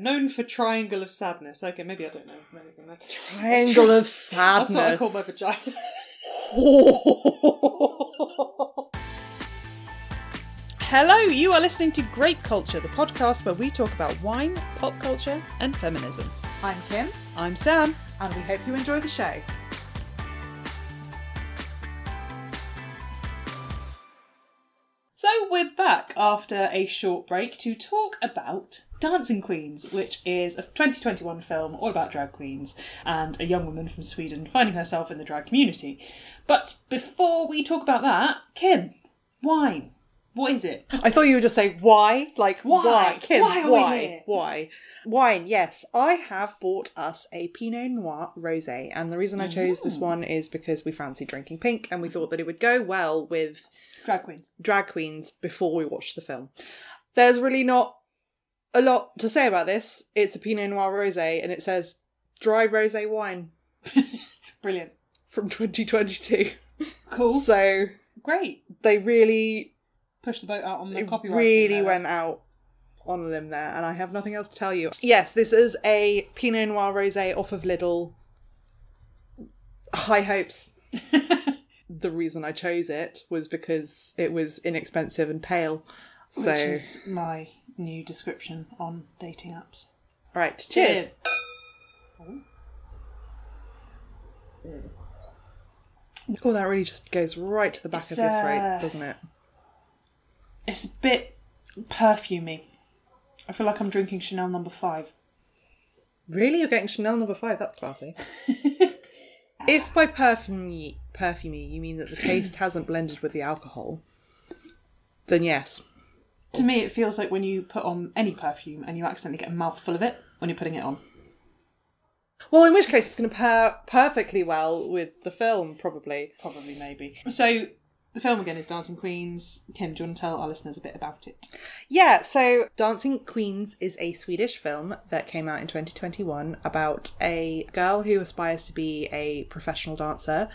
Known for Triangle of Sadness. Okay, maybe I don't know there. Triangle of Sadness. That's what I call my vagina. Hello, you are listening to Grape Culture, the podcast where we talk about wine, pop culture, and feminism. I'm Kim, I'm Sam. and we hope you enjoy the show. After a short break to talk about Dancing Queens, which is a 2021 film all about drag queens and a young woman from Sweden finding herself in the drag community. But before we talk about that, Kim, wine. What is it? I thought you would just say why, like Why? why, Kim, Why are we why, here? why, wine? Yes, I have bought us a Pinot Noir rosé, and the reason I chose this oh. one is because we fancied drinking pink, and we thought that it would go well with Drag queens. drag queens before we watched the film. There's really not a lot to say about this. It's a Pinot Noir rosé, and it says dry rosé wine Brilliant. from 2022. Cool. So Great. they really, Push the boat out on the they copyright. really went out on a limb there, and I have nothing else to tell you. Yes, this is a Pinot Noir rosé off of Lidl. High hopes. the reason I chose it was because it was inexpensive and pale. So, Which is my new description on dating apps. right, cheers. Oh, that really just goes right to the back It's, of your throat, uh, doesn't it? It's a bit perfumey. I feel like I'm drinking Chanel number five. Really, you're getting Chanel number five? That's classy. if by perfumey, perfumey you mean that the taste hasn't blended with the alcohol, then yes. To me, it feels like when you put on any perfume and you accidentally get a mouthful of it when you're putting it on. Well, in which case it's going to pair perfectly well with the film, probably. Probably, maybe. So, the film again is Dancing Queens. Kim, do you want to tell our listeners a bit about it? Yeah, so Dancing Queens is a Swedish film that came out in 2021 about a girl who aspires to be a professional dancer,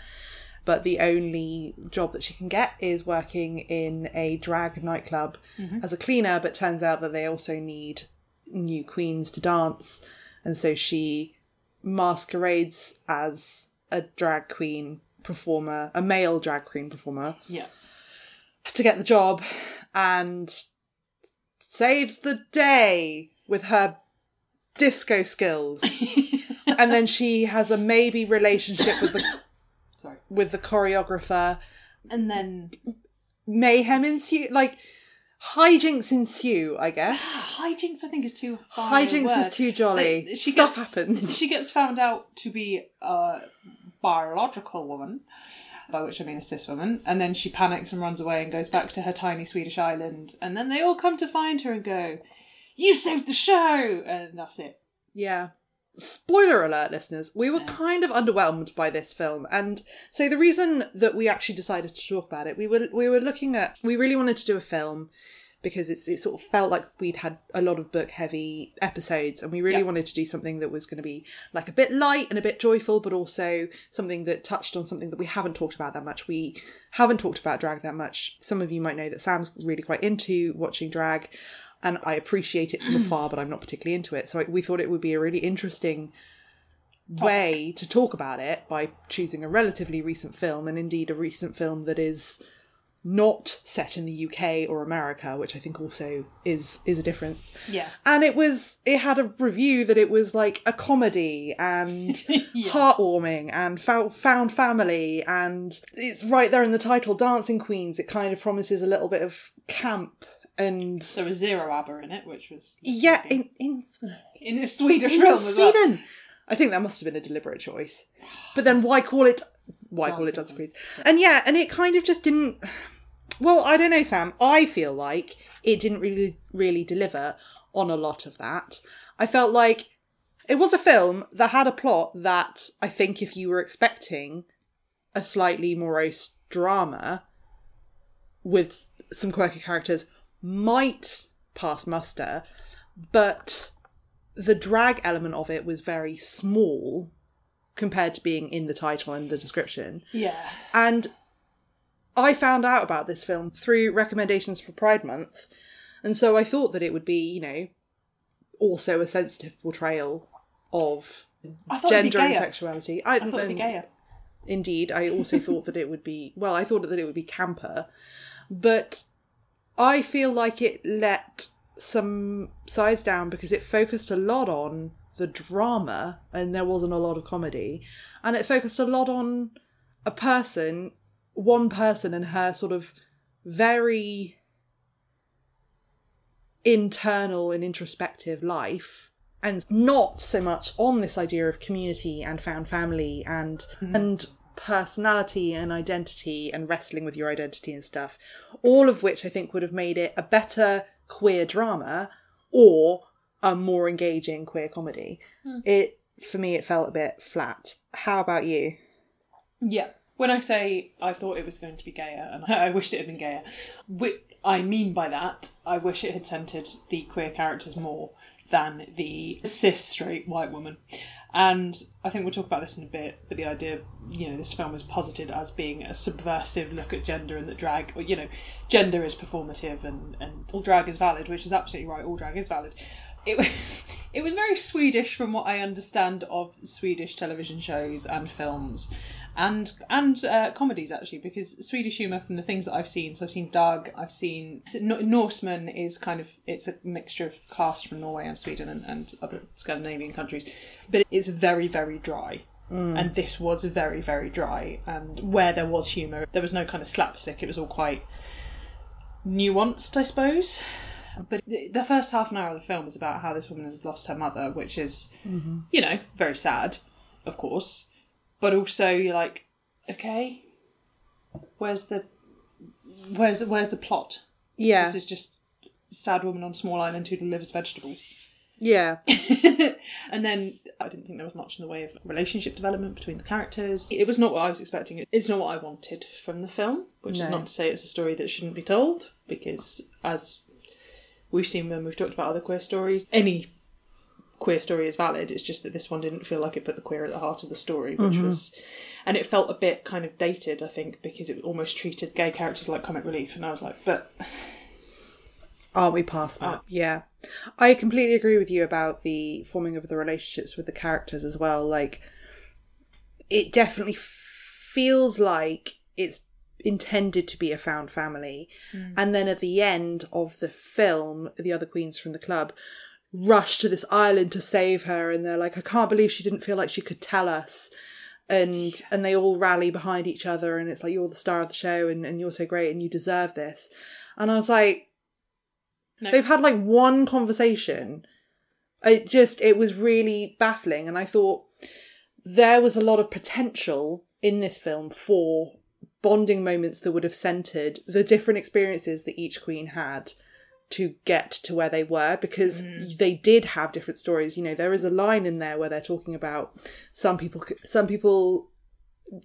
but the only job that she can get is working in a drag nightclub mm-hmm. as a cleaner, but turns out that they also need new queens to dance, and so she masquerades as a drag queen performer, a male drag queen performer Yeah. to get the job and saves the day with her disco skills. and then she has a maybe relationship with the Sorry. with the choreographer. And then Mayhem ensue like hijinks ensue, I guess. hijinks, I think, is too high Hijinks is too jolly. Like, Stuff gets, happens. She gets found out to be a biological woman, by which I mean a cis woman, and then she panics and runs away and goes back to her tiny Swedish island. And then they all come to find her and go, "You saved the show!" And that's it. Yeah. Spoiler alert, listeners. We were kind of underwhelmed by this film, and so the reason that we actually decided to talk about it, we were we were looking at we really wanted to do a film because it's it sort of felt like we'd had a lot of book heavy episodes, and we really Yeah. wanted to do something that was going to be like a bit light and a bit joyful, but also something that touched on something that we haven't talked about that much. We haven't talked about drag that much. Some of you might know that Sam's really quite into watching drag and I appreciate it from afar, but I'm not particularly into it. So we thought it would be a really interesting way to talk about it by choosing a relatively recent film, and indeed a recent film that is not set in the UK or America, which I think also is is a difference. Yeah. And it was it had a review that it was like a comedy and heartwarming and fou- found family and it's right there in the title Dancing Queens. It kind of promises a little bit of camp and There was zero ABBA in it, which was yeah, in in Sweden. in a Swedish In film as well. I think that must have been a deliberate choice. But then why call it why call it Dancing Queens? And yeah, and it kind of just didn't well, I don't know, Sam. I feel like it didn't really really deliver on a lot of that. I felt like it was a film that had a plot that I think if you were expecting a slightly morose drama with some quirky characters might pass muster, but the drag element of it was very small compared to being in the title and the description. Yeah. And I found out about this film through recommendations for Pride Month. And so I thought that it would be, you know, also a sensitive portrayal of I thought it'd be gender and sexuality. I, I thought it'd be um, gayer. Indeed, I also thought that it would be well. I thought that it would be camper, but I feel like it let some sides down because it focused a lot on the drama and there wasn't a lot of comedy, and it focused a lot on a person, one person, and her sort of very internal and introspective life and not so much on this idea of community and found family and mm-hmm. and personality and identity and wrestling with your identity and stuff all of which i think would have made it a better queer drama or a more engaging queer comedy. Hmm. It for me it felt a bit flat. How about you? Yeah. When I say I thought it was going to be gayer, and I wished it had been gayer, what I mean by that, I wish it had centred the queer characters more than the cis straight white woman. And I think we'll talk about this in a bit, but the idea, you know, this film was posited as being a subversive look at gender and that drag, or, you know, gender is performative and, and all drag is valid, which is absolutely right, all drag is valid. It, it was very Swedish from what I understand of Swedish television shows and films and and uh, comedies actually because Swedish humour from the things that I've seen so I've seen Doug I've seen Norsemen is kind of it's a mixture of cast from Norway and Sweden and, and other Scandinavian countries but it's very very dry. And this was very very dry and where there was humour there was no kind of slapstick it was all quite nuanced I suppose. But the the first half an hour of the film is about how this woman has lost her mother which is you know very sad of course but also you're like, okay, where's the where's where's the plot? yeah This is just a sad woman on small island who delivers vegetables. yeah and then I didn't think there was much in the way of relationship development between the characters. It was not what I was expecting. It's not what I wanted from the film, which is not to say it's a story that shouldn't be told, because as we've seen when we've talked about other queer stories, any queer story is valid. It's just that this one didn't feel like it put the queer at the heart of the story, which mm-hmm. was, and it felt a bit kind of dated. I think because it almost treated gay characters like comic relief, and I was like, but Are we past that? Oh. Yeah. I completely agree with you about the forming of the relationships with the characters as well. Like, it definitely feels like it's intended to be a found family. Mm. And then at the end of the film, the other queens from the club rush to this island to save her and they're like, I can't believe she didn't feel like she could tell us. And and they all rally behind each other and it's like you're the star of the show and, and you're so great and you deserve this. And I was like, No. They've had like one conversation. It just it was really baffling and I thought there was a lot of potential in this film for bonding moments that would have centered the different experiences that each queen had to get to where they were because mm. they did have different stories. You know there is a line in there where they're talking about some people some people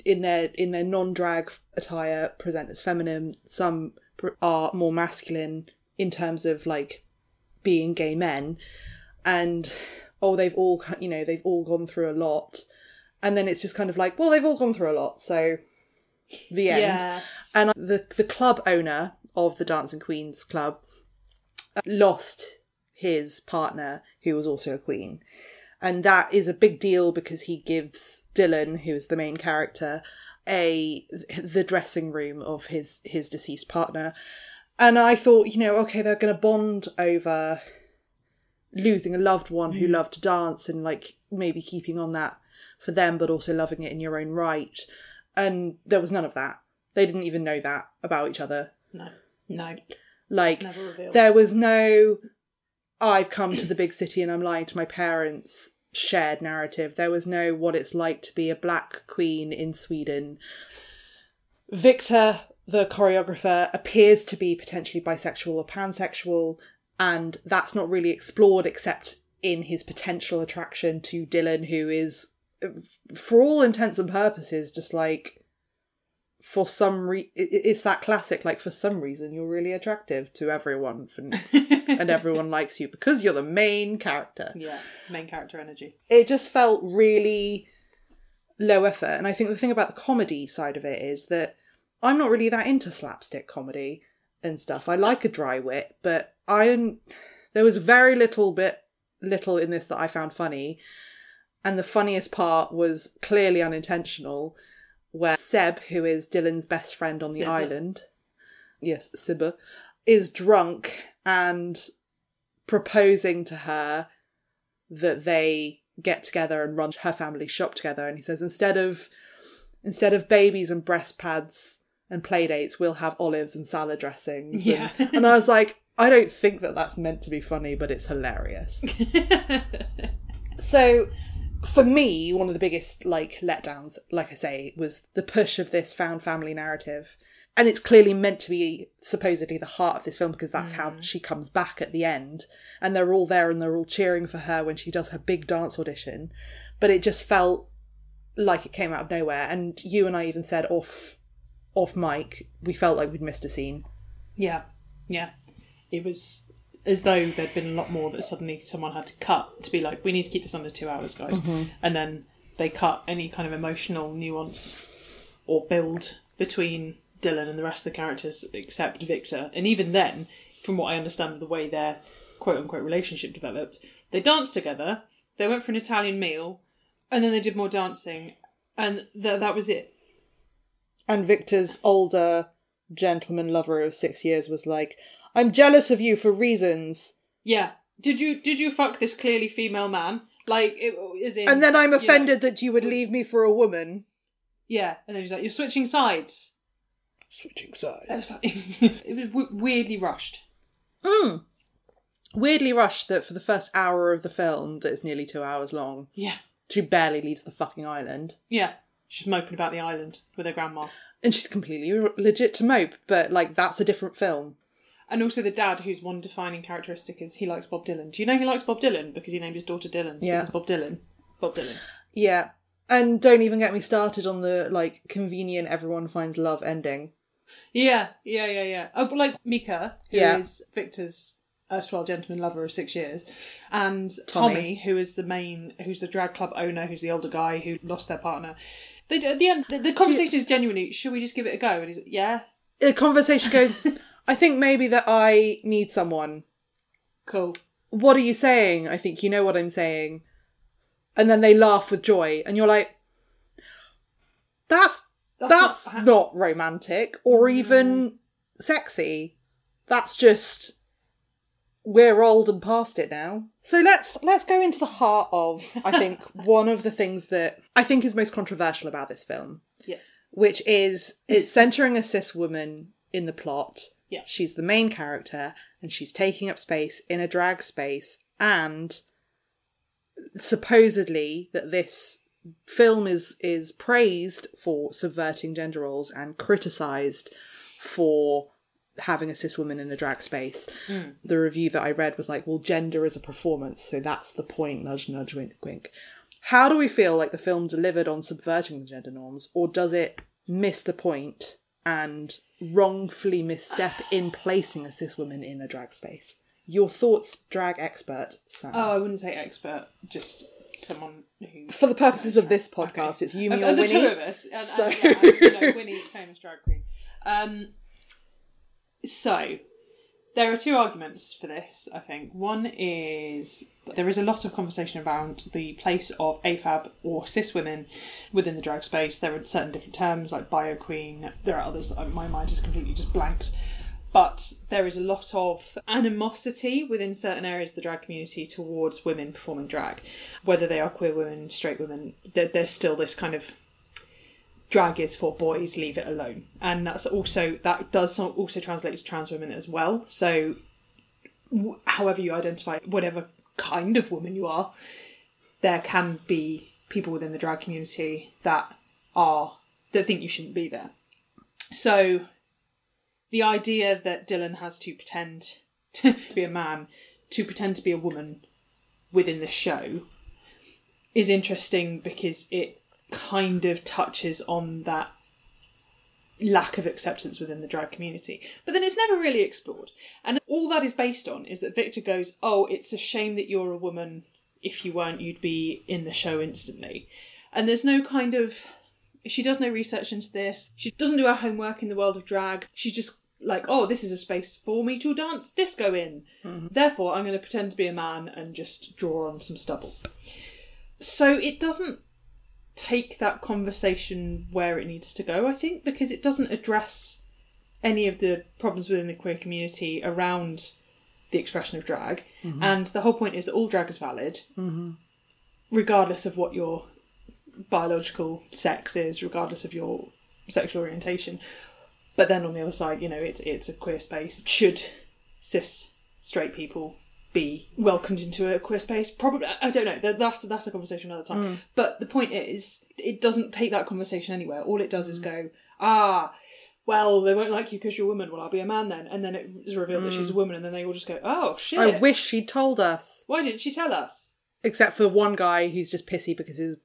in their in their non-drag attire present as feminine some are more masculine in terms of like being gay men. And oh they've all you know they've all gone through a lot. And then it's just kind of like well they've all gone through a lot so the end. Yeah, and the the club owner of the Dancing Queens club lost his partner who was also a queen. And that is a big deal because he gives Dylan who is the main character a the dressing room of his his deceased partner. And I thought you know okay they're going to bond over losing a loved one who mm. loved to dance and like maybe keeping on that for them but also loving it in your own right. And there was none of that. They didn't even know that about each other. No, no, like there was no I've come to the big city and I'm lying to my parents shared narrative. There was no what it's like to be a black queen in Sweden. Victor, the choreographer, appears to be potentially bisexual or pansexual, and that's not really explored except in his potential attraction to Dylan, who is, uh, for all intents and purposes, just like for some re it's that classic like for some reason you're really attractive to everyone for, and everyone likes you because you're the main character yeah, main character energy. it just felt really low effort and i think the thing about the comedy side of it is that i'm not really that into slapstick comedy and stuff i like a dry wit but i didn't there was very little bit little in this that I found funny. And the funniest part was clearly unintentional, where Seb, who is Dylan's best friend on the island, yes, Sibba, is drunk and proposing to her that they get together and run her family shop together. And he says, instead of instead of babies and breast pads and play dates, we'll have olives and salad dressings. Yeah. And, and I was like, I don't think that that's meant to be funny, but it's hilarious. So for me, one of the biggest like letdowns, like I say, was the push of this found family narrative. And it's clearly meant to be supposedly the heart of this film because that's how mm. she comes back at the end. And they're all there and they're all cheering for her when she does her big dance audition. But it just felt like it came out of nowhere. And you and I even said off off mic, we felt like we'd missed a scene. Yeah, yeah. It was as though there'd been a lot more that suddenly someone had to cut to be like, we need to keep this under two hours, guys. Mm-hmm. And then they cut any kind of emotional nuance or build between Dylan and the rest of the characters except Victor. And even then, from what I understand of the way their quote unquote relationship developed, they danced together, they went for an Italian meal, and then they did more dancing, and th- that was it. And Victor's older gentleman lover of six years was like, I'm jealous of you for reasons. Yeah. Did you did you fuck this clearly female man? Like it is in And then I'm you know, offended that you would leave me for a woman. Yeah, and then he's like, "You're switching sides." Switching sides. It was, like, it was w- weirdly rushed. Mm. Weirdly rushed that for the first hour of the film, that is nearly two hours long, Yeah, she barely leaves the fucking island. yeah. She's moping about the island with her grandma, And she's completely legit to mope, but like that's a different film. And also the dad, whose one defining characteristic is he likes Bob Dylan. Do you know he likes Bob Dylan because he named his daughter Dylan? Yeah. because Bob Dylan. Bob Dylan. Yeah. And don't even get me started on the like convenient everyone finds love ending. Yeah, yeah, yeah, yeah. Oh, but like Mika, who is Yeah. Victor's erstwhile gentleman lover of six years, and Tommy. Tommy. who is the main, who's the drag club owner, who's the older guy who lost their partner. They at the end, the, the conversation is genuinely, should we just give it a go? And he's like, yeah, The conversation goes, I think maybe that I need someone. cool. What are you saying? I think you know what I'm saying. And then they laugh with joy, and you're like, that's That's that's not not, romantic or even sexy. That's just we're old and past it now. So let's let's go into the heart of I think one of the things that I think is most controversial about this film, Yes. which is it's centering a cis woman in the plot. Yeah. She's the main character and she's taking up space in a drag space and supposedly that this film is is praised for subverting gender roles and criticized for having a cis woman in a drag space. Hmm. The review that I read was like, well, gender is a performance, so that's the point, nudge, nudge, wink, wink. How do we feel like the film delivered on subverting the gender norms, or does it miss the point and wrongfully misstep in placing a cis woman in a drag space? Your thoughts, drag expert, Sam. Oh, I wouldn't say expert, just someone who. For the purposes of this podcast, it's you, me, or the Winnie. two of us, and, So- and, yeah, you know, Winnie, famous drag queen. Um, so there are two arguments for this. I think one is there is a lot of conversation around the place of AFAB or cis women within the drag space. There are certain different terms like bio queen. There are others that my mind is completely just blanked. But there is a lot of animosity within certain areas of the drag community towards women performing drag, whether they are queer women, straight women. There, there's still this kind of drag is for boys, leave it alone. And that's also that does also translate to trans women as well. So, w- however you identify, whatever kind of woman you are, there can be people within the drag community that are that think you shouldn't be there. So, the idea that Dylan has to pretend to be a man, to pretend to be a woman within the show, is interesting because it kind of touches on that lack of acceptance within the drag community. But then it's never really explored. And all that is based on is that Victor goes, Oh, it's a shame that you're a woman. If you weren't, you'd be in the show instantly. And there's no kind of. She does no research into this. She doesn't do her homework in the world of drag. She just like, oh, this is a space for me to dance disco in. Mm-hmm. Therefore, I'm going to pretend to be a man and just draw on some stubble. So it doesn't take that conversation where it needs to go, I think, because it doesn't address any of the problems within the queer community around the expression of drag. Mm-hmm. And the whole point is that all drag is valid, mm-hmm. regardless of what your biological sex is, regardless of your sexual orientation. But then on the other side, you know, it's it's a queer space. Should cis straight people be welcomed into a queer space? Probably. I don't know. That's that's a conversation another time. But the point is, it doesn't take that conversation anywhere. All it does is go, ah. Well, they won't like you because you're a woman. Well, I'll be a man then. And then it is revealed that she's a woman, and then they all just go, "Oh shit! I wish she'd told us. Why didn't she tell us?" Except for one guy who's just pissy because his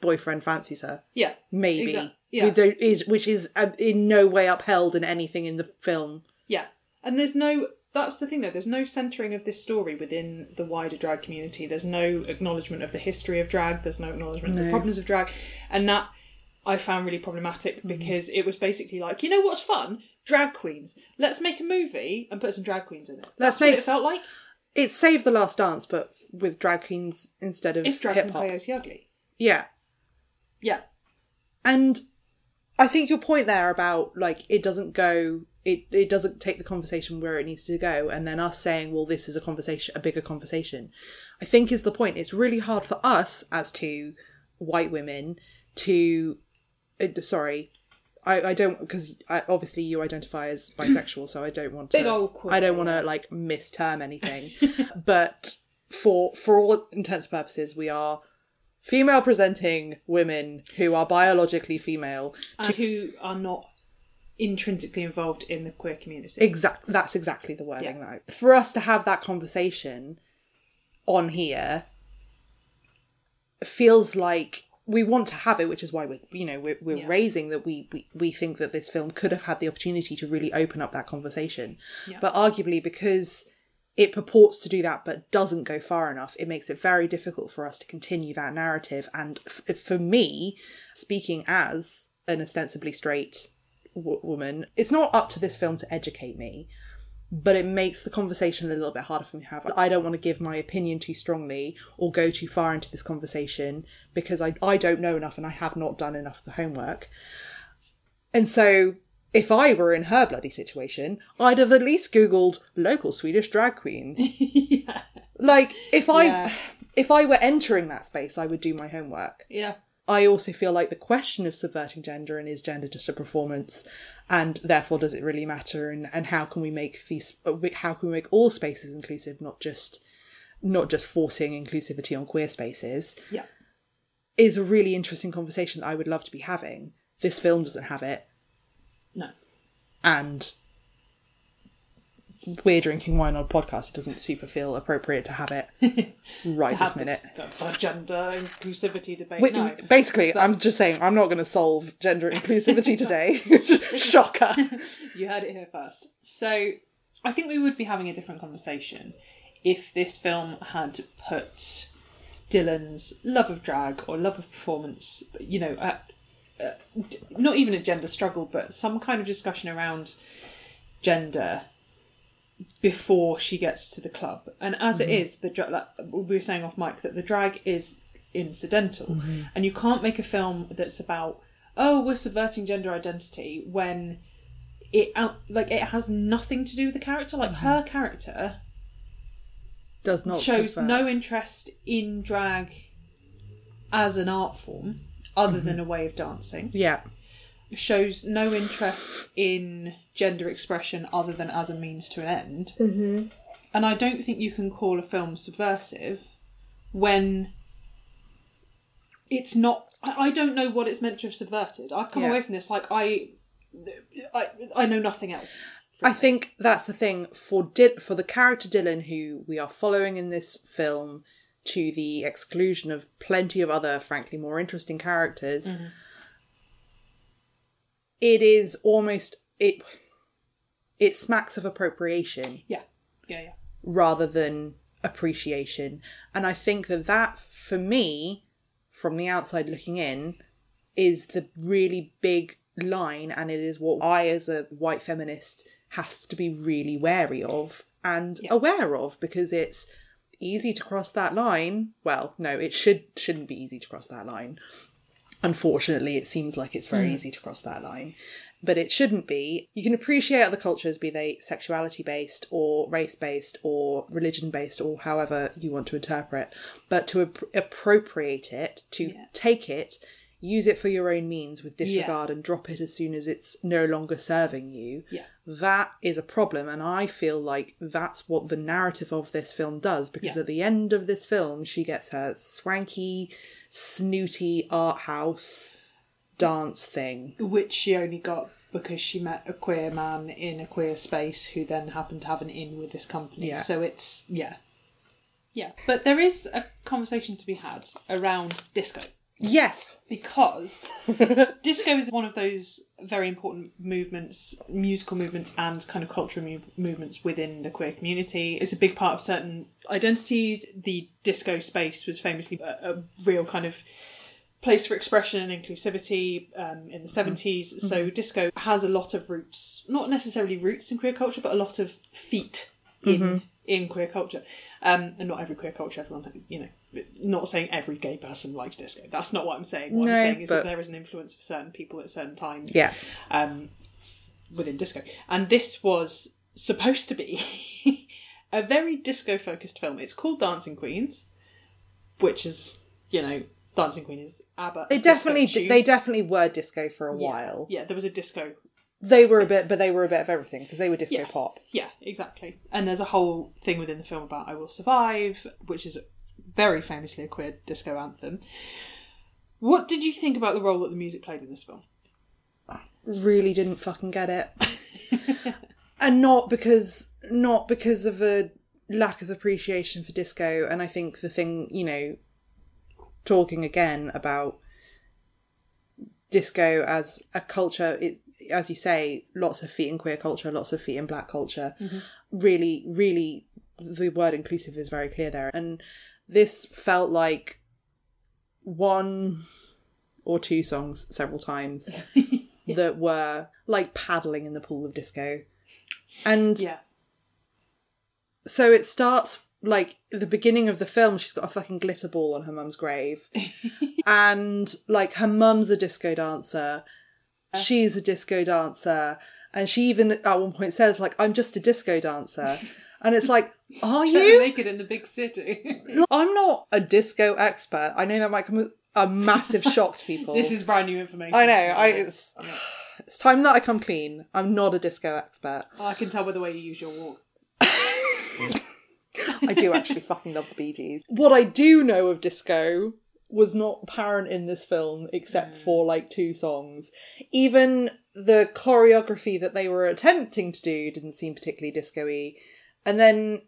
boyfriend fancies her. Yeah, Maybe. Exact- yeah. Is, which is uh, in no way upheld in anything in the film. Yeah. And there's no that's the thing though, there's no centering of this story within the wider drag community. There's no acknowledgement of the history of drag, there's no acknowledgement of the No. problems of drag. And that I found really Mm-hmm. problematic because it was basically like, you know what's fun? Drag queens. Let's make a movie and put some drag queens in it. Let's That's what make- it felt like. It's Save the Last Dance, but with drag queens instead of It's Drag hip and hop. Coyote Ugly. Yeah. Yeah. And I think your point there about like it doesn't go it, it doesn't take the conversation where it needs to go and then us saying, well, this is a conversation a bigger conversation, I think is the point. It's really hard for us as two white women to uh, sorry. I, I don't because obviously you identify as bisexual, so I don't want to. Big old. I don't want to like misterm anything, but for for all intents and purposes, we are female presenting women who are biologically female. And who are not intrinsically involved in the queer community. Exactly, That's exactly the wording. Yeah. Though. For us to have that conversation on here feels like we want to have it, which is why we're you know we're, we're Yeah. raising that we, we we think that this film could have had the opportunity to really open up that conversation, Yeah. but arguably because it purports to do that but doesn't go far enough, it makes it very difficult for us to continue that narrative. And f- for me, speaking as an ostensibly straight w- woman, it's not up to this film to educate me but it makes the conversation a little bit harder for me to have. I don't want to give my opinion too strongly or go too far into this conversation because I, I don't know enough and I have not done enough of the homework. And so if I were in her bloody situation, I'd have at least Googled local Swedish drag queens. yeah. like if I Yeah. if I were entering that space, I would do my homework. Yeah. I also feel like the question of subverting gender and is gender just a performance, and therefore does it really matter? And, and how can we make these? How can we make all spaces inclusive, not just not just forcing inclusivity on queer spaces? Yeah. Is a really interesting conversation that I would love to be having. This film doesn't have it. And we're drinking wine on a podcast. It doesn't super feel appropriate to have it right this minute. The, the gender inclusivity debate. Wait, no. Basically, I'm just saying I'm not going to solve gender inclusivity today. Shocker. You heard it here first. So, I think we would be having a different conversation if this film had put Dylan's love of drag or love of performance, you know, at, uh, not even a gender struggle, but some kind of discussion around gender before she gets to the club. And as it mm-hmm. is, the dra- like we were saying off mic that the drag is incidental, mm-hmm. and you can't make a film that's about oh we're subverting gender identity when it out like it has nothing to do with the character. Like mm-hmm. her character Does not shows subvert. no interest in drag as an art form other than a way of dancing Yeah, shows no interest in gender expression other than as a means to an end. Mm-hmm. And I don't think you can call a film subversive when it's not. I, I don't know what it's meant to have subverted. I've come Yeah. away from this like I, I, I know nothing else. I think that's the thing for Dil- for the character Dylan, who we are following in this film, to the exclusion of plenty of other, frankly, more interesting characters. Mm-hmm. It is almost it. It smacks of appropriation. Yeah, yeah, yeah. rather than appreciation. And I think that that, for me, from the outside looking in, is the really big line and it is what I as a white feminist have to be really wary of and aware of because it's easy to cross that line. Well, no, it should shouldn't be easy to cross that line. Unfortunately, it seems like it's very hmm. easy to cross that line. But it shouldn't be. You can appreciate other cultures, be they sexuality based or race based or religion based or however you want to interpret. But to ap- appropriate it, to take it, use it for your own means with disregard and drop it as soon as it's no longer serving you, Yeah. That is a problem. And I feel like that's what the narrative of this film does because Yeah. at the end of this film, she gets her swanky, snooty art house dance thing. which she only got because she met a queer man in a queer space who then happened to have an in with this company. Yeah. So it's yeah. Yeah. But there is a conversation to be had around disco. Yes. Because disco is one of those very important movements, musical movements, and kind of cultural move- movements within the queer community. It's a big part of certain identities. The disco space was famously a, a real kind of place for expression and inclusivity um, in the 70s. So disco has a lot of roots, not necessarily roots in queer culture, but a lot of feet in in queer culture. Um, and not every queer culture, everyone, you know, not saying every gay person likes disco. That's not what I'm saying. What No, I'm saying is but- that there is an influence for certain people at certain times Yeah. um, within disco. And this was supposed to be a very disco focused film. It's called Dancing Queens, which is, you know, Dancing Queen is ABBA. They definitely tune. they definitely were disco for a Yeah. while. Yeah, there was a disco. They were a bit, but they were a bit of everything because they were disco Yeah. pop. Yeah, exactly. And there's a whole thing within the film about I Will Survive, which is very famously a queer disco anthem. What did you think about the role that the music played in this film? Really didn't fucking get it, and not because not because of a lack of appreciation for disco. And I think the thing, you know, talking again about disco as a culture, it, as you say, lots of feet in queer culture, lots of feet in black culture. Mm-hmm. Really, really, the word inclusive is very clear there. And this felt like one or two songs several times that were like paddling in the pool of disco. And Yeah. so it starts like the beginning of the film she's got a fucking glitter ball on her mum's grave. And like her mum's a disco dancer. She's a disco dancer. And she even at one point says like i'm just a disco dancer and it's like are you make it in the big city. I'm not a disco expert i know that might come as a massive shock to people this is brand new information. i know i it's, it's time that i come clean i'm not a disco expert oh, I can tell by the way you use your walk. I do actually fucking love the Bee Gees. What I do know of disco was not apparent in this film except mm. for like two songs. Even the choreography that they were attempting to do didn't seem particularly disco-y. And then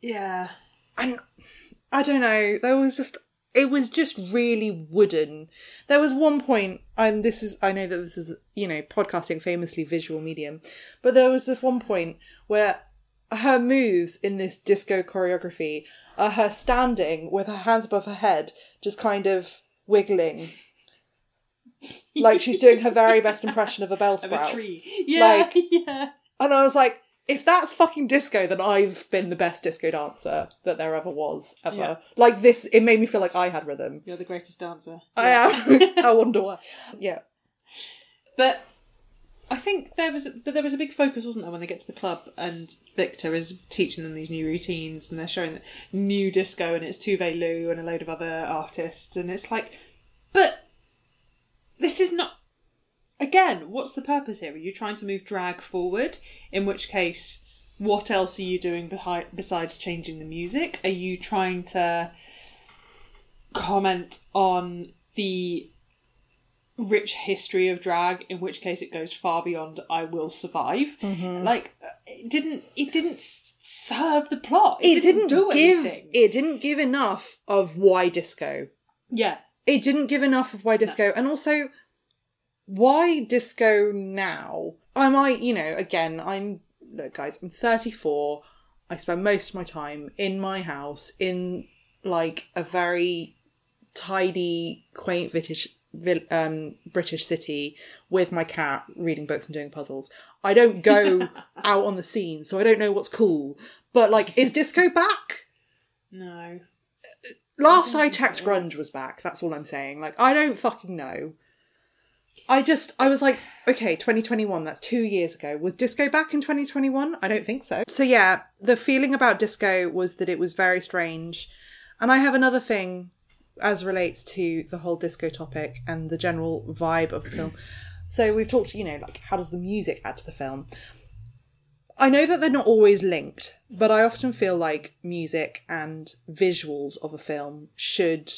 Yeah. and I don't know, there was just it was just really wooden. There was one point, and this is I know that this is you know podcasting famously visual medium, but there was this one point where her moves in this disco choreography are her standing with her hands above her head, just kind of wiggling. like she's doing her very best impression of a bell Of sprout. a tree. Yeah. Like- yeah. And I was like, if that's fucking disco, then I've been the best disco dancer that there ever was, ever. Yeah. Like this, it made me feel like I had rhythm. You're the greatest dancer. I am. I wonder why. Yeah. But I think there was, but there was a big focus, wasn't there, when they get to the club and Victor is teaching them these new routines and they're showing the new disco and it's Tove Lo and a load of other artists and it's like, but this is not. Again, what's the purpose here? Are you trying to move drag forward? In which case, what else are you doing behind, besides changing the music? Are you trying to comment on the rich history of drag in which case it goes far beyond i will survive Mm-hmm. like it didn't it didn't serve the plot It, it, didn't, do give. anything It didn't give enough of why disco. yeah It didn't give enough of why disco, and also why disco now. I might, you know, again, I'm look, guys. I'm 34. I spend most of my time in my house in like a very tidy, quaint vil- um, British city with my cat reading books and doing puzzles. I don't go out on the scene, so I don't know what's cool. But like, is disco back? No. Last I think checked, grunge was back. That's all I'm saying. Like, I don't fucking know. I just, I was like, okay, 2021, that's two years ago. Was disco back in 2021? I don't think so. So, yeah, the feeling about disco was that it was very strange. And I have another thing as relates to the whole disco topic and the general vibe of the film. So, we've talked, you know, like, how does the music add to the film? I know that they're not always linked, but I often feel like music and visuals of a film should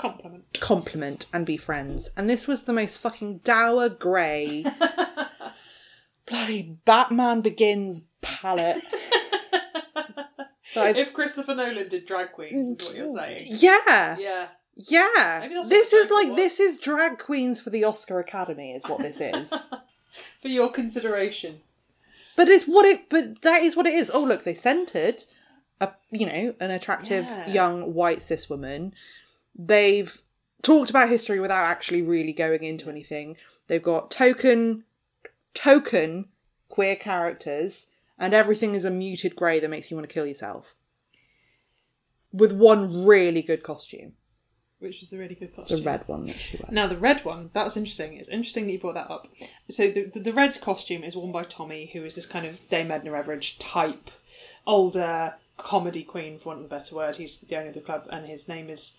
Compliment. compliment and be friends. And this was the most fucking dour grey, bloody Batman Begins palette. If Christopher Nolan did drag queens, is what you're saying. yeah, Yeah. yeah. This is like was. this is drag queens for the Oscar Academy, is what this is. For your consideration. But it's what it. But that is what it is. Oh look, they centered a you know an attractive Yeah. young white cis woman. They've talked about history without actually really going into anything. They've got token token queer characters, and everything is a muted grey that makes you want to kill yourself. With one really good costume, Which was the really good costume. the red one that she wears. Now the red one, that's interesting. It's interesting that you brought that up. So the the, the red costume is worn by Tommy, who is this kind of Dame Edna Everage type, older comedy queen, for want of a better word. He's the owner of the club, and his name is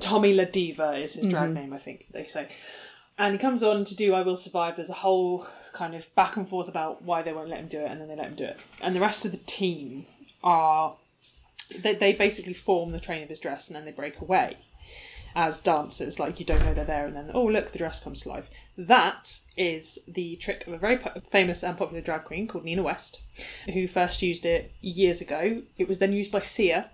Tommy La Diva is his drag mm-hmm. name, I think they say. And he comes on to do I Will Survive. There's a whole kind of back and forth about why they won't let him do it, and then they let him do it. And the rest of the team are they, they basically form the train of his dress, and then they break away as dancers. Like you don't know they're there, and then oh look, the dress comes to life. That is the trick of a very po- famous and popular drag queen called Nina West, who first used it years ago. It was then used by Sia,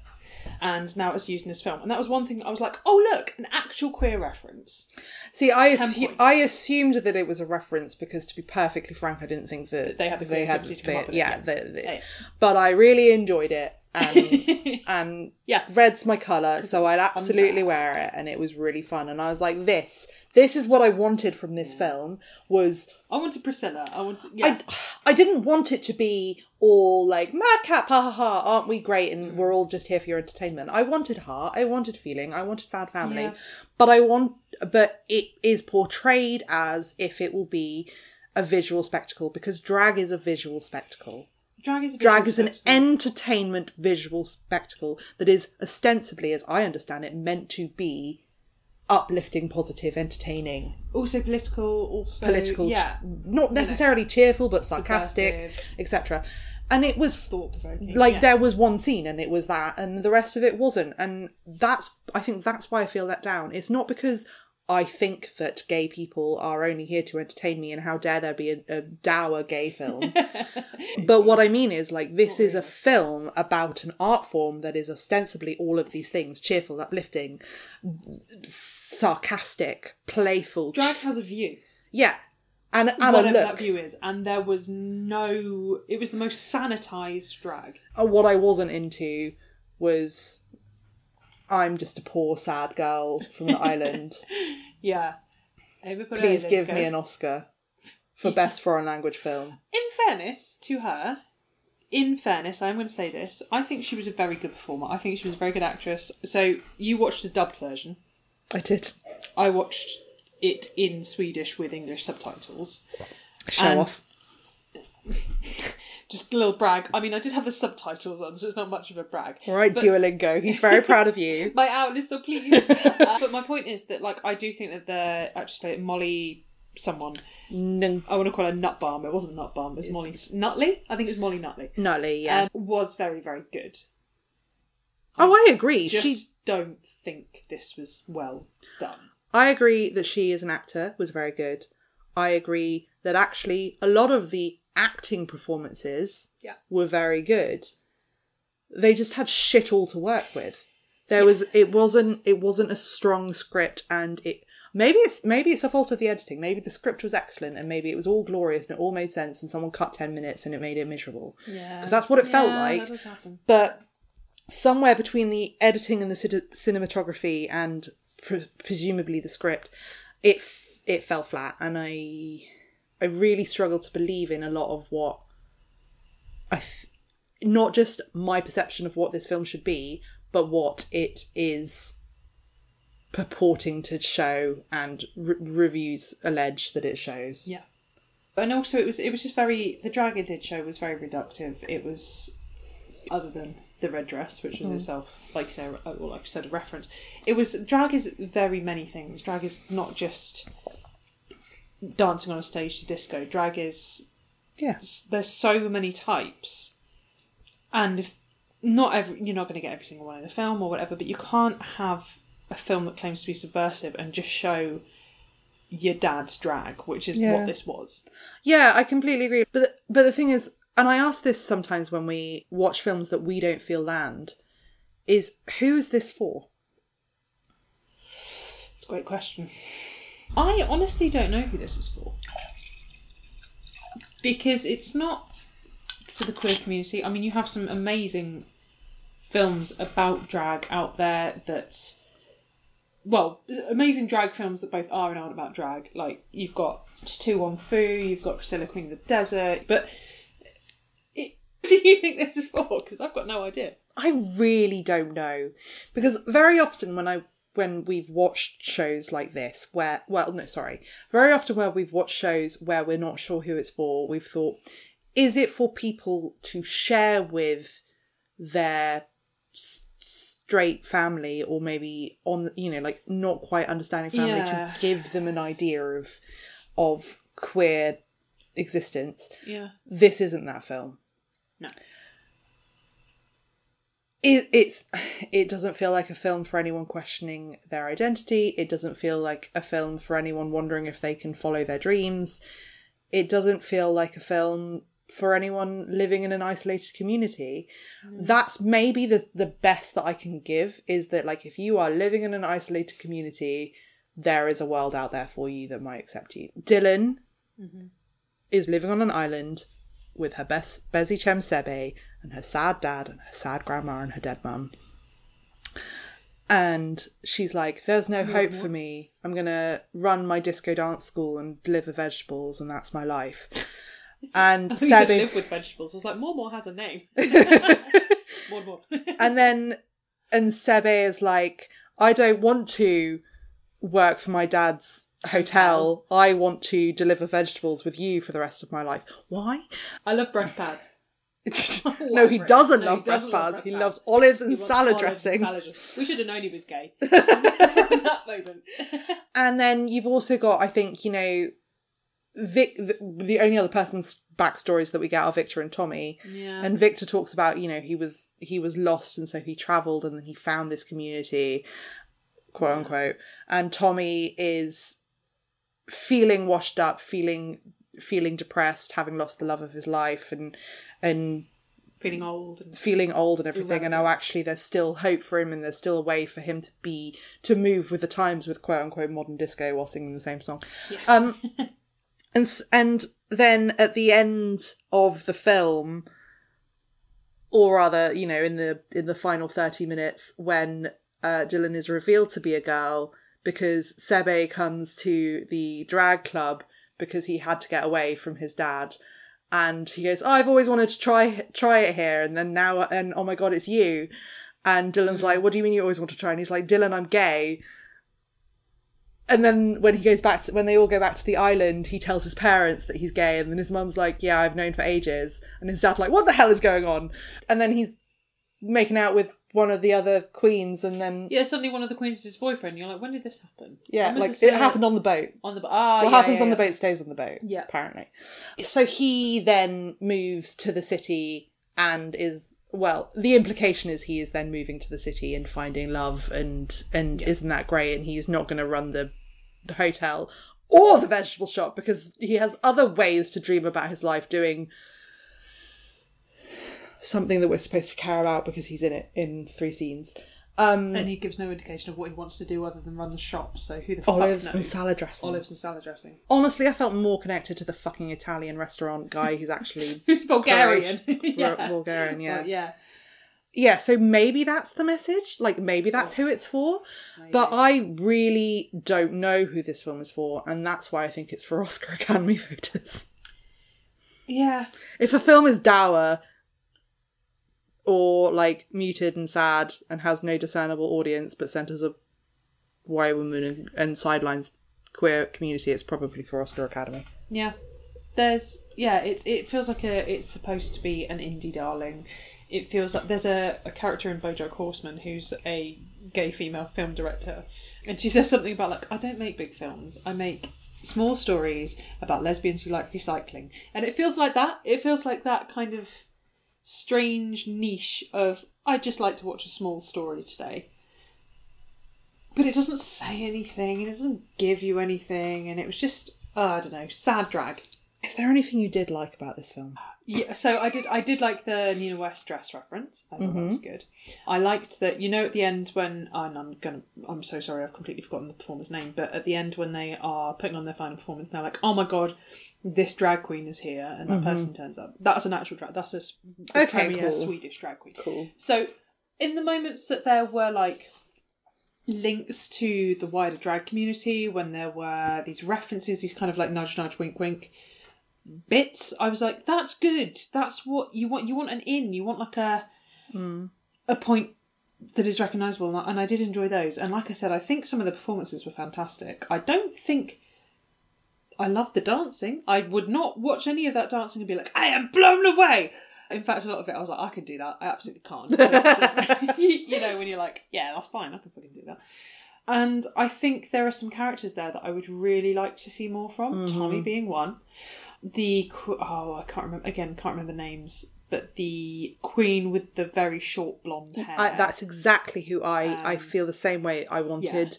and now it's used in this film. And that was one thing I was like, oh look, an actual queer reference. See, I assu- I assumed that it was a reference because, to be perfectly frank, I didn't think that They had the creativity to come up with it, yeah, the- Yeah, yeah. but I really enjoyed it, Um, and and Yeah. red's my color, so I'd absolutely wear it, and it was really fun. And I was like, this, this is what I wanted from this film was I wanted Priscilla. I wanted yeah. I, I didn't want it to be all like madcap, ha ha ha, aren't we great? And mm. we're all just here for your entertainment. I wanted heart, I wanted feeling, I wanted found family, Yeah. but I want, but it is portrayed as if it will be a visual spectacle because drag is a visual spectacle. Drag is Drag is an spectacle. entertainment visual spectacle that is ostensibly, as I understand it, meant to be uplifting, positive, entertaining also political. Also political, Yeah. not necessarily cheerful, but sarcastic, etc. And it was like yeah. there was one scene, and it was that, and the rest of it wasn't. And that's, I think, that's why I feel let down. It's not because I think that gay people are only here to entertain me, and how dare there be a, a dour gay film. but what I mean is, like, this is a film about an art form that is ostensibly all of these things: cheerful, uplifting, sarcastic, playful. Drag has a view. Yeah. And, and a whatever that view is, and there was no. It was the most sanitized drag. Uh, what I wasn't into was I'm just a poor, sad girl from the island. Yeah. Please give me an Oscar for Best Foreign Language Film. In fairness to her, in fairness, I'm going to say this. I think she was a very good performer. I think she was a very good actress. So you watched the dubbed version. I did. I watched it in Swedish with English subtitles. Show And- off. Just a little brag. I mean, I did have the subtitles on, so it's not much of a brag. All right, Duolingo. He's very proud of you. my outlet, so please. uh, but my point is that, like, I do think that the played Molly, someone. I want to call her Nutbalm. It wasn't Nutbalm. It was Molly Nutley. I think it was Molly Nutley. Nutley, yeah. Um, was very very good. oh, I agree. Just She, don't think this was well done. I agree that she as an actor was very good. I agree that actually a lot of the acting performances Yeah. were very good. They just had shit all to work with. There was it wasn't it wasn't a strong script and it maybe it's maybe it's a fault of the editing. Maybe the script was excellent and maybe it was all glorious and it all made sense and someone cut 10 minutes and it made it miserable. Yeah, Because that's what it felt like. But somewhere between the editing and the cin- cinematography and pre- presumably the script, it f- it fell flat, and I I really struggle to believe in a lot of what I th- not just my perception of what this film should be, but what it is purporting to show and re- reviews allege that it shows. Yeah. And also, it was it was just very. The drag it did show was very reductive. It was, other than the red dress, which was hmm. itself, like you said, or like you said, a reference. It was drag is very many things. Drag is not just dancing on a stage to disco. Drag is Yeah. there's so many types, and if not every you're not going to get every single one in the film or whatever, but you can't have a film that claims to be subversive and just show your dad's drag, which is Yeah. what this was. Yeah, I completely agree. But the, but the thing is, and I ask this sometimes when we watch films that we don't feel land, is who is this for? It's a great question. I honestly don't know who this is for. Because it's not for the queer community. I mean, you have some amazing films about drag out there that. Well, amazing drag films that both are and aren't about drag. Like, you've got To Wong Foo, you've got Priscilla Queen of the Desert, but. It, do you think this is for? Because I've got no idea. I really don't know because very often when I when we've watched shows like this where well no sorry very often where we've watched shows where we're not sure who it's for we've thought is it for people to share with their straight family or maybe on you know like not quite understanding family Yeah. to give them an idea of of queer existence Yeah. this isn't that film No. It, it's it doesn't feel like a film for anyone questioning their identity. It doesn't feel like a film for anyone wondering if they can follow their dreams. It doesn't feel like a film for anyone living in an isolated community. Mm. That's maybe the the best that i can give is that like if you are living in an isolated community there is a world out there for you that might accept you. Dylan mm-hmm. is living on an island with her best Bezi Chem Sebe and her sad dad and her sad grandma and her dead mum. And she's like, There's no hope for me. I'm gonna run my disco dance school and deliver vegetables and that's my life. And Sebe live with vegetables? I was like, Mormor has a name. more, more. and then and Sebe is like, I don't want to work for my dad's hotel. Um, I want to deliver vegetables with you for the rest of my life. Why? I love breast pads. no, he doesn't No, love he breast doesn't love pads. breast He pads. loves olives and He wants salad olives and dressing. salad dressing. We should have known he was gay. From that moment. And then you've also got, I think, you know, Vic. The, the only other person's backstories that we get are Victor and Tommy. Yeah. And Victor talks about, you know, he was he was lost, and so he travelled, and then he found this community, quote unquote. And Tommy is feeling washed up, feeling feeling depressed, having lost the love of his life, and and Feeling old. And... feeling old and everything. And now actually there's still hope for him and there's still a way for him to be to move with the times with quote unquote modern disco while singing the same song. Um and and then at the end of the film or rather you know in the in the final 30 minutes when uh, dylan is revealed to be a girl because sebe comes to the drag club because he had to get away from his dad and he goes, oh, "I've always wanted to try try it here," and then now, and oh my god, it's you. And Dylan's mm. like, "What do you mean you always want to try?" And he's like, "Dylan, I'm gay." And then when he goes back to when they all go back to the island, he tells his parents that he's gay, and then his mum's like, "Yeah, I've known for ages," and his dad's like, "What the hell is going on?" And then he's making out with one of the other queens, and then Yeah, suddenly one of the queens is his boyfriend. You're like, when did this happen? yeah, like it happened on the boat. on the ah. what yeah, happens yeah, on the boat stays on the boat. Yeah. apparently. So he then moves to the city and is well. The implication is he is then moving to the city and finding love, and and isn't that great? And he's not going to run the, the hotel or the vegetable shop because he has other ways to dream about his life doing something that we're supposed to care about because he's in it in three scenes. Um, And he gives no indication of what he wants to do other than run the shop. So who the olives fuck and knows? salad dressing. Olives and salad dressing. Honestly, I felt more connected to the fucking Italian restaurant guy who's actually Who's Bulgarian? Yeah. Bulgarian, yeah. Well, yeah. yeah, so maybe that's the message. Like maybe that's who it's for. But I really don't know who this film is for, and that's why I think it's for Oscar Academy voters. Yeah. If a film is dour or like muted and sad and has no discernible audience but centers a white woman and, and sidelines queer community, it's probably for Oscar Academy. Yeah. There's yeah, it's it feels like a it's supposed to be an indie darling. It feels like there's a, a character in BoJack Horseman who's a gay female film director, and she says something about like I don't make big films, I make small stories about lesbians who like recycling, and it feels like that. It feels like that kind of strange niche of I just like to watch a small story today. But it doesn't say anything, it doesn't give you anything, and it was just oh, I don't know, sad drag. Is there anything you did like about this film? Yeah, so I did. I did like the Nina West dress reference. I thought that was mm-hmm. good. I liked that. You know, at the end when and I'm gonna. I'm so sorry. I've completely forgotten the performer's name. But at the end when they are putting on their final performance, they're like, "Oh my god, this drag queen is here," and that mm-hmm. person turns up. That's an actual drag. That's a, the Okay, cool. Swedish drag queen. Cool. So, in the moments that there were like links to the wider drag community, when there were these references, these kind of like nudge, nudge, wink, wink bits, I was like, "That's good. That's what you want. You want an in. You want like a a point that is recognisable." And I, and I did enjoy those. And like I said, I think some of the performances were fantastic. I don't think. I love the dancing. I would not watch any of that dancing and be like, I am blown away. In fact, a lot of it, I was like, I can do that. I absolutely can't. you, you know, when you're like, yeah, that's fine. I can fucking do that. And I think there are some characters there that I would really like to see more from. Tommy mm-hmm. being one. The oh, I can't remember again. Can't remember names. But the queen with the very short blonde hair. I, that's exactly who I I um, feel the same way. I wanted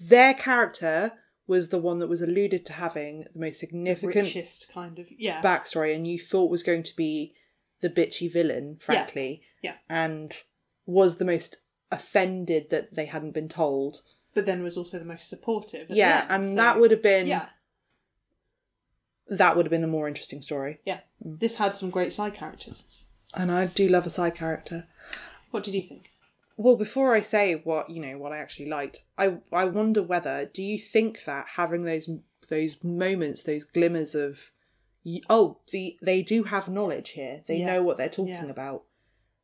their character was the one that was alluded to having the most significant richest kind of yeah. backstory, and you thought was going to be the bitchy villain, frankly, yeah. and was the most offended that they hadn't been told. but then was also the most supportive. Yeah, end, and so- that would have been yeah, that would have been a more interesting story. yeah. Mm. This had some great side characters. And I do love a side character. What did you think? Well, before I say what you know, what I actually liked, I I wonder whether do you think that having those those moments, those glimmers of, oh, the they do have knowledge here, they Yeah. know what they're talking Yeah. about.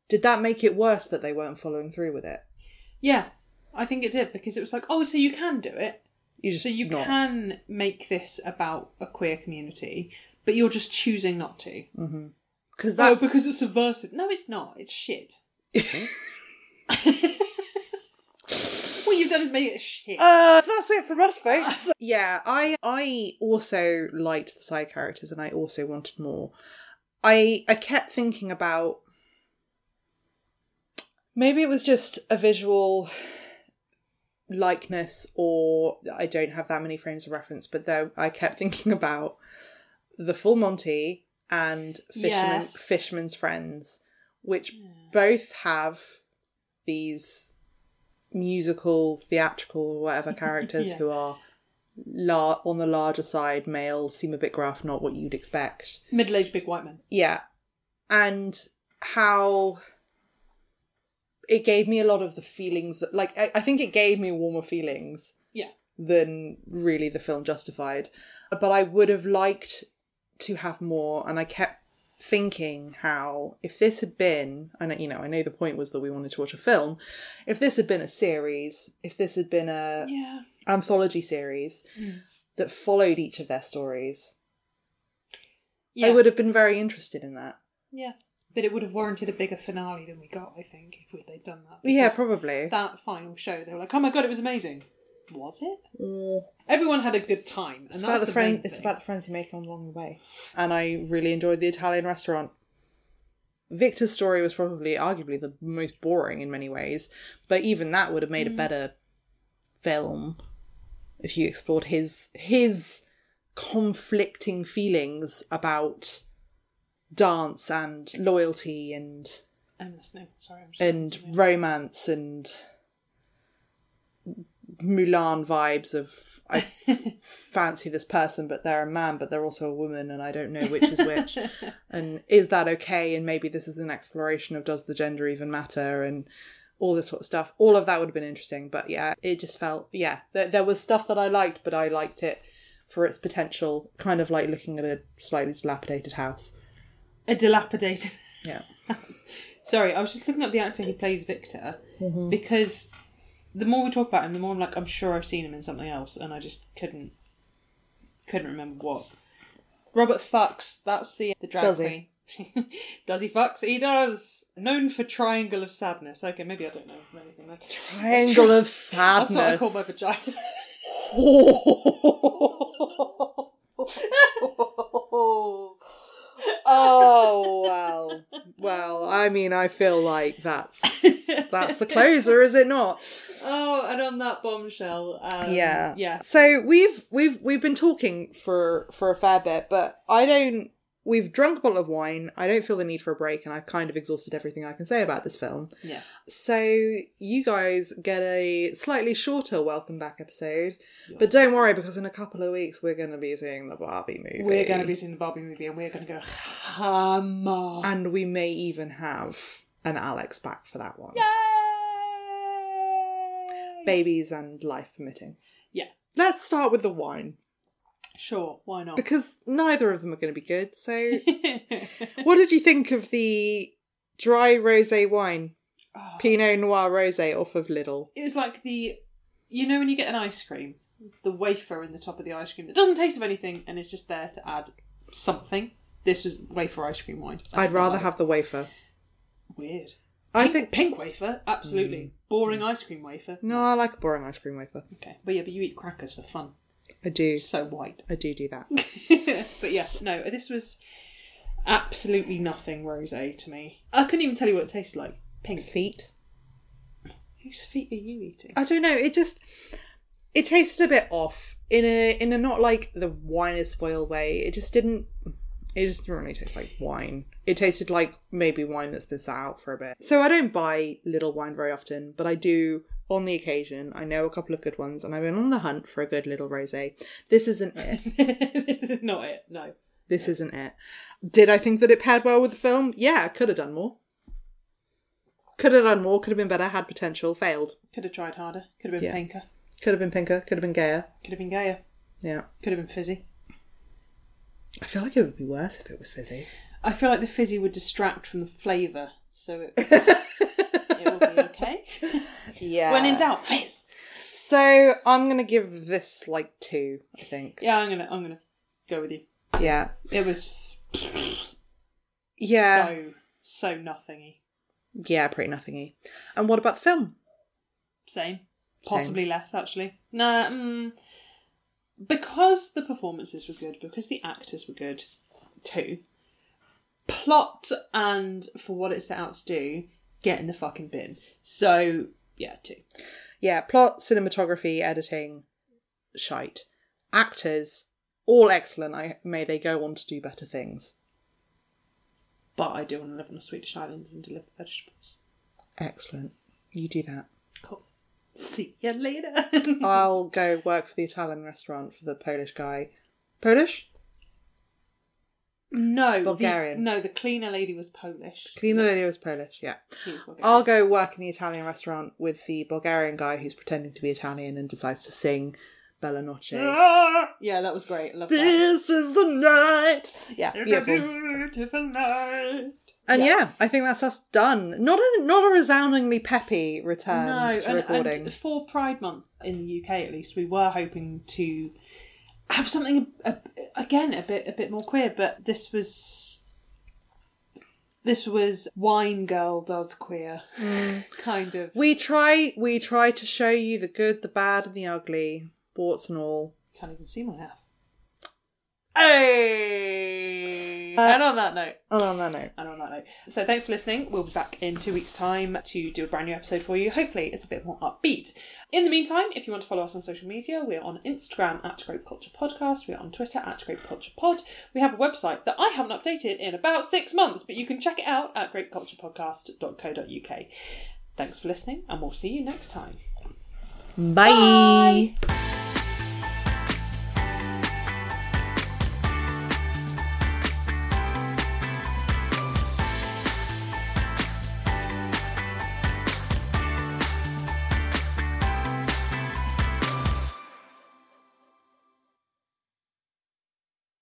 Did that make it worse that they weren't following through with it? Yeah, I think it did because it was like, oh, so you can do it. You just So you not. can make this about a queer community, but you're just choosing not to. because Oh, that's because it's subversive. No, it's not. It's shit. what you've done is made it shit. Uh, so that's it from us, folks. yeah, I I also liked the side characters, and I also wanted more. I I kept thinking about maybe it was just a visual likeness, or I don't have that many frames of reference, but though I kept thinking about the Full Monty and Fisherman Yes. Fisherman's Friends, which both have these musical, theatrical, or whatever characters Yeah. who are lar- on the larger side, male, seem a bit gruff, not what you'd expect. Middle-aged big white men. Yeah. And how it gave me a lot of the feelings, like, I, I think it gave me warmer feelings Yeah. than really the film justified. But I would have liked to have more, and I kept thinking how if this had been, and you know, I know the point was that we wanted to watch a film. If this had been a series, if this had been a Yeah. anthology series hmm. that followed each of their stories, Yeah. I would have been very interested in that. Yeah. But it would have warranted a bigger finale than we got, I think, if we, they'd done that. Yeah, probably. That final show, they were like, oh my god, it was amazing. Was it? Everyone had a good time. And It's that's about the, the friend. It's about the friends you make along the way. And I really enjoyed the Italian restaurant. Victor's story was probably, arguably, the most boring in many ways, but even that would have Mm. made a better film if you explored his his conflicting feelings about dance and loyalty and I'm listening. Sorry, I'm just and listening. romance and Mulan vibes of I fancy this person, but they're a man, but they're also a woman, and I don't know which is which. and is that okay? And maybe this is an exploration of does the gender even matter and all this sort of stuff. All of that would have been interesting, but yeah, it just felt yeah. There, there was stuff that I liked, but I liked it for its potential, kind of like looking at a slightly dilapidated house. A dilapidated. Yeah. Sorry, I was just looking up the actor who plays Victor Mm-hmm. because the more we talk about him, the more I'm like, I'm sure I've seen him in something else, and I just couldn't couldn't remember what. Robert Fucks, that's the the drag Does he? queen. does he fucks? He does. Known for Triangle of Sadness. Okay, maybe I don't know anything there. Triangle of Sadness. That's what I call my vagina. Oh well, well. I mean, I feel like that's that's the closer, is it not? oh, and on that bombshell, um, Yeah, yeah. So we've we've we've been talking for for a fair bit, but I don't. We've drunk a bottle of wine. I don't feel the need for a break, and I've kind of exhausted everything I can say about this film. Yeah. So you guys get a slightly shorter welcome back episode, but don't worry because in a couple of weeks we're going to be seeing the Barbie movie. We're going to be seeing the Barbie movie and we're going to go hammer. and we may even have an Alex back for that one. Yay! Babies and life permitting. Yeah. Let's start with the wine Sure, why not? because neither of them are going to be good. So, what did you think of the dry rosé wine, Oh, Pinot Noir rosé off of Lidl? it was like the, you know, when you get an ice cream, the wafer in the top of the ice cream that doesn't taste of anything and it's just there to add something. This was wafer ice cream wine. I I'd rather like have the wafer. weird. I think pink wafer, absolutely. Mm. Boring ice cream wafer. no, I like a boring ice cream wafer. Okay, but yeah, but you eat crackers for fun. I do. So white. I do do that. but yes, no, this was absolutely nothing rosé to me. I couldn't even tell you what it tasted like. Pink. Feet. Whose feet are you eating? I don't know. It just it tasted a bit off in a in a not like the wine is spoiled way. It just didn't. It just didn't really taste like wine. It tasted like maybe wine that's been sat out for a bit. So I don't buy Lidl wine very often, but I do on the occasion. I know a couple of good ones, and I've been on the hunt for a good Lidl rosé. This isn't it. this is not it. No. This isn't it. Did I think that it paired well with the film? Yeah, could have done more. Could have done more. Could have been better. Had potential. Failed. Could have tried harder. Could have been Yeah. pinker. Could have been pinker. Could have been gayer. Could have been gayer. Yeah. Could have been fizzy. I feel like it would be worse if it was fizzy. I feel like the fizzy would distract from the flavour, so it, it will be okay. Yeah. when in doubt, fizz. So I'm gonna give this like two. I think. Yeah, I'm gonna, I'm gonna go with you. Yeah. It was Yeah. so, so nothingy. Yeah. Pretty nothingy. And what about the film? Same. Possibly less, actually. Nah, mm, because the performances were good, because the actors were good too, plot and for what it set out to do, get in the fucking bin. So, yeah, two. Yeah. Plot, cinematography, editing, shite. Actors, all excellent. I may they go on to do better things. But I do want to live on a Swedish island and deliver vegetables. Excellent. You do that. Cool. See you later. I'll go work for the Italian restaurant for the Polish guy. Polish? No, Bulgarian. The, no, the cleaner lady was Polish. Cleaner lady was Polish, yeah. Was I'll go work in the Italian restaurant with the Bulgarian guy who's pretending to be Italian and decides to sing Bella Notte. Ah! Yeah, that was great. I love that. This is the night. Yeah, beautiful. beautiful night. And yeah. I think that's us done. Not a not a resoundingly peppy return No, to and, recording. and for Pride Month in the UK at least, we were hoping to have something a, again a bit a bit more queer, but this was this was wine girl does queer mm. kind of. we try we try to show you the good, the bad, and the ugly, warts and all. can't even see my ass. Hey! Uh, and on that note, And on that note, and on that note, so thanks for listening. We'll be back in two weeks' time to do a brand new episode for you. Hopefully, it's a bit more upbeat. In the meantime, if you want to follow us on social media, we're on Instagram at Grape Culture Podcast. We're on Twitter at Grape Culture Pod. We have a website that I haven't updated in about six months, but you can check it out at grapeculturepodcast.co.uk. Thanks for listening, and we'll see you next time. Bye. Bye.